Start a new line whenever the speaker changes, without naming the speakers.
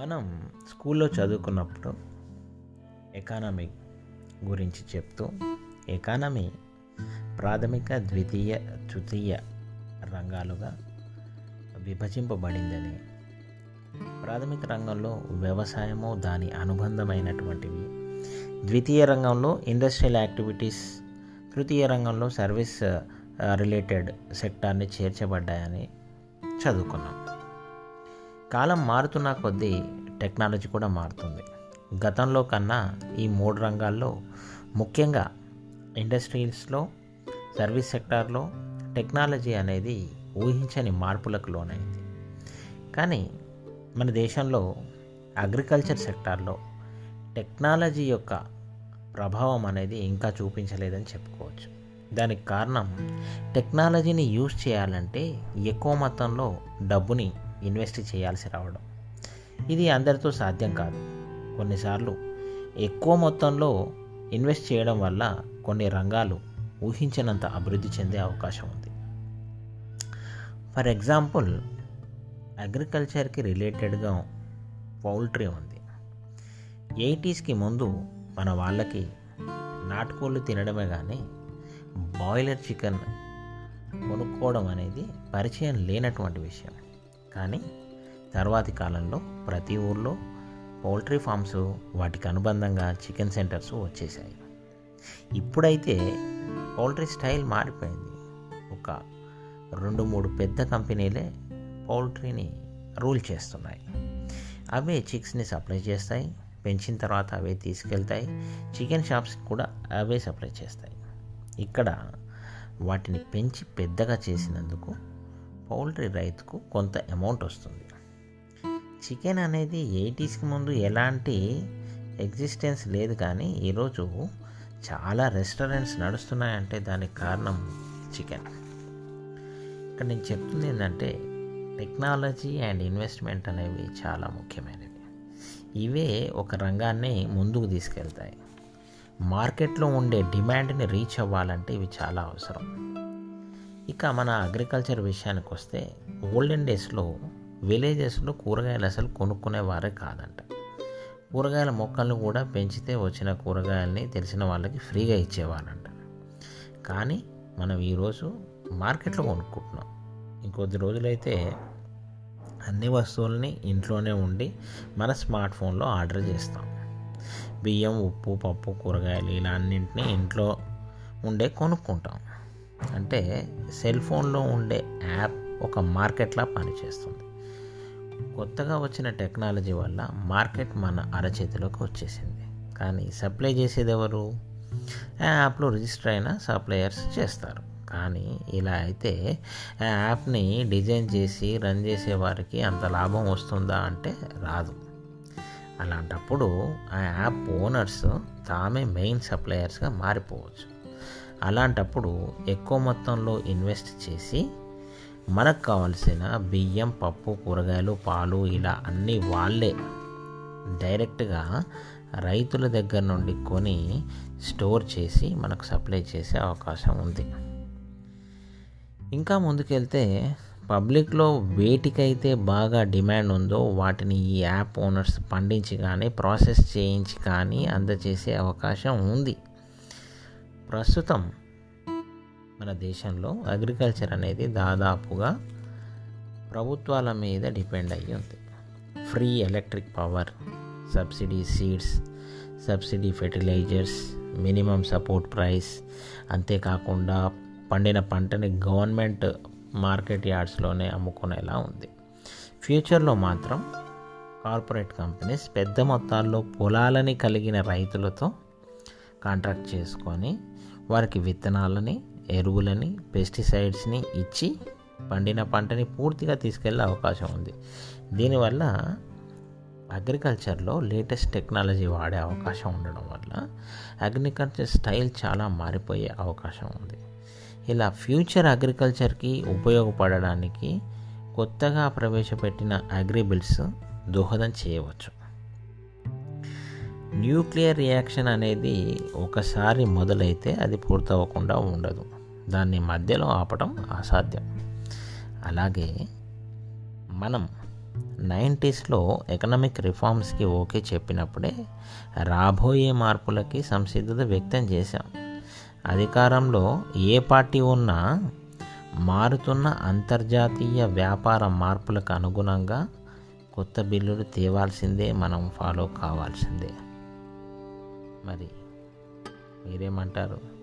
మనం స్కూల్లో చదువుకున్నప్పుడు ఎకానమీ గురించి చెప్తూ ఎకానమీ ప్రాథమిక ద్వితీయ తృతీయ రంగాలుగా విభజింపబడిందని ప్రాథమిక రంగంలో వ్యవసాయము దాని అనుబంధమైనటువంటివి ద్వితీయ రంగంలో ఇండస్ట్రియల్ యాక్టివిటీస్ తృతీయ రంగంలో సర్వీస్ రిలేటెడ్ సెక్టార్ని చేర్చబడ్డాయని చదువుకున్నాం. కాలం మారుతున్న కొద్దీ టెక్నాలజీ కూడా మారుతుంది. గతంలో కన్నా ఈ మూడు రంగాల్లో ముఖ్యంగా ఇండస్ట్రీస్లో సర్వీస్ సెక్టార్లో టెక్నాలజీ అనేది ఊహించని మార్పులకు లోనైంది. కానీ మన దేశంలో అగ్రికల్చర్ సెక్టార్లో టెక్నాలజీ యొక్క ప్రభావం అనేది ఇంకా చూపించలేదని చెప్పుకోవచ్చు. దానికి కారణం టెక్నాలజీని యూజ్ చేయాలంటే ఎక్కువ మొత్తంలో డబ్బుని ఇన్వెస్ట్ చేయాల్సి రావడం. ఇది అందరితో సాధ్యం కాదు. కొన్నిసార్లు ఎక్కువ మొత్తంలో ఇన్వెస్ట్ చేయడం వల్ల కొన్ని రంగాలు ఊహించినంత అభివృద్ధి చెందే అవకాశం ఉంది. ఫర్ ఎగ్జాంపుల్ అగ్రికల్చర్కి రిలేటెడ్గా పౌల్ట్రీ ఉంది. ఎయిటీస్కి ముందు మన వాళ్ళకి నాటుకోళ్ళు తినడమే కానీ బాయిలర్ చికెన్ కొనుక్కోవడం అనేది పరిచయం లేనటువంటి విషయం. కానీ తర్వాతి కాలంలో ప్రతి ఊర్లో పౌల్ట్రీ ఫామ్స్ వాటికి అనుబంధంగా చికెన్ సెంటర్స్ వచ్చేసాయి ఇప్పుడైతే పౌల్ట్రీ స్టైల్ మారిపోయింది. ఒక రెండు మూడు పెద్ద కంపెనీలే పౌల్ట్రీని రూల్ చేస్తున్నాయి. అవే చిక్స్ని సప్లై చేస్తాయి పెంచిన తర్వాత అవే తీసుకెళ్తాయి చికెన్ షాప్స్ కూడా అవే సప్లై చేస్తాయి. ఇక్కడ వాటిని పెంచి పెద్దగా చేసినందుకు పౌల్ట్రీ రైతుకు కొంత అమౌంట్ వస్తుంది. చికెన్ అనేది ఎయిటీస్కి ముందు ఎలాంటి ఎగ్జిస్టెన్స్ లేదు కానీ ఈరోజు చాలా రెస్టారెంట్స్ నడుస్తున్నాయంటే దానికి కారణం చికెన్. ఇక్కడ నేను చెప్తుంది ఏంటంటే టెక్నాలజీ అండ్ ఇన్వెస్ట్మెంట్ అనేవి చాలా ముఖ్యమైనవి. ఇవే ఒక రంగాన్ని ముందుకు తీసుకెళ్తాయి. మార్కెట్లో ఉండే డిమాండ్ని రీచ్ అవ్వాలంటే ఇవి చాలా అవసరం. ఇక మన అగ్రికల్చర్ విషయానికి వస్తే ఓల్డెన్ డేస్లో విలేజెస్లో కూరగాయలు అసలు కొనుక్కునేవారే కాదంట. కూరగాయల మొక్కలను కూడా పెంచితే వచ్చిన కూరగాయలని తెలిసిన వాళ్ళకి ఫ్రీగా ఇచ్చేవారంట కానీ మనం ఈరోజు మార్కెట్లో కొనుక్కుంటున్నాం. ఇంకొద్ది రోజులైతే అన్ని వస్తువుల్ని ఇంట్లోనే ఉండి మన స్మార్ట్ ఫోన్లో ఆర్డర్ చేస్తాం. బియ్యం ఉప్పు పప్పు కూరగాయలు ఇలా అన్నింటినీ ఇంట్లో ఉండే కొనుక్కుంటాం. అంటే సెల్ ఫోన్లో ఉండే యాప్ ఒక మార్కెట్లా పనిచేస్తుంది. కొత్తగా వచ్చిన టెక్నాలజీ వల్ల మార్కెట్ మన అరచేతిలోకి వచ్చేసింది. కానీ సప్లై చేసేది ఎవరు? యాప్లో రిజిస్టర్ అయిన సప్లయర్స్ చేస్తారు. కానీ ఇలా అయితే ఆ యాప్ని డిజైన్ చేసి రన్ చేసే వారికి అంత లాభం వస్తుందా అంటే రాదు. అలాంటప్పుడు ఆ యాప్ ఓనర్స్ తామే మెయిన్ సప్లయర్స్గా మారిపోవచ్చు. అలాంటప్పుడు ఎక్కువ మొత్తంలో ఇన్వెస్ట్ చేసి మనకు కావాల్సిన బియ్యం పప్పు కూరగాయలు పాలు ఇలా అన్నీ వాళ్ళే డైరెక్ట్గా రైతుల దగ్గర నుండి కొని స్టోర్ చేసి మనకు సప్లై చేసే అవకాశం ఉంది. ఇంకా ముందుకెళ్తే పబ్లిక్లో వేటికైతే బాగా డిమాండ్ ఉందో వాటిని ఈ యాప్ ఓనర్స్ పండించి కానీ ప్రాసెస్ చేయించి కానీ అందజేసే అవకాశం ఉంది. ప్రస్తుతం మన దేశంలో అగ్రికల్చర్ అనేది దాదాపుగా ప్రభుత్వాల మీద డిపెండ్ అయ్యి ఉంది. Free electric power subsidy seeds subsidy fertilizers minimum support price అంతేకాకుండా పండిన పంటని గవర్నమెంట్ మార్కెట్ యార్డ్స్లోనే అమ్ముకునేలా ఉంది. ఫ్యూచర్లో మాత్రం కార్పొరేట్ కంపెనీస్ పెద్ద మొత్తాల్లో పొలాలని కలిగిన రైతులతో కాంట్రాక్ట్ చేసుకొని వారికి విత్తనాలని ఎరువులని పెస్టిసైడ్స్ని ఇచ్చి పండిన పంటని పూర్తిగా తీసుకెళ్ళే అవకాశం ఉంది. దీనివల్ల అగ్రికల్చర్లో లేటెస్ట్ టెక్నాలజీ వాడే అవకాశం ఉండడం వల్ల అగ్రికల్చర్ స్టైల్ చాలా మారిపోయే అవకాశం ఉంది. ఇలా ఫ్యూచర్ అగ్రికల్చర్కి ఉపయోగపడడానికి కొత్తగా ప్రవేశపెట్టిన అగ్రిబిల్స్ దోహదం చేయవచ్చు. న్యూక్లియర్ రియాక్షన్ అనేది ఒకసారి మొదలైతే అది పూర్తవ్వకుండా ఉండదు. దాన్ని మధ్యలో ఆపడం అసాధ్యం. అలాగే మనం నైంటీస్లో ఎకనామిక్ రిఫార్మ్స్కి ఓకే చెప్పినప్పుడే రాబోయే మార్పులకి సంసిద్ధత వ్యక్తం చేశాం. అధికారంలో ఏ పార్టీ ఉన్నా మారుతున్న అంతర్జాతీయ వ్యాపార మార్పులకు అనుగుణంగా కొత్త బిల్లులు తేవాల్సిందే మనం ఫాలో కావాల్సిందే. మరి మీరేమంటారు?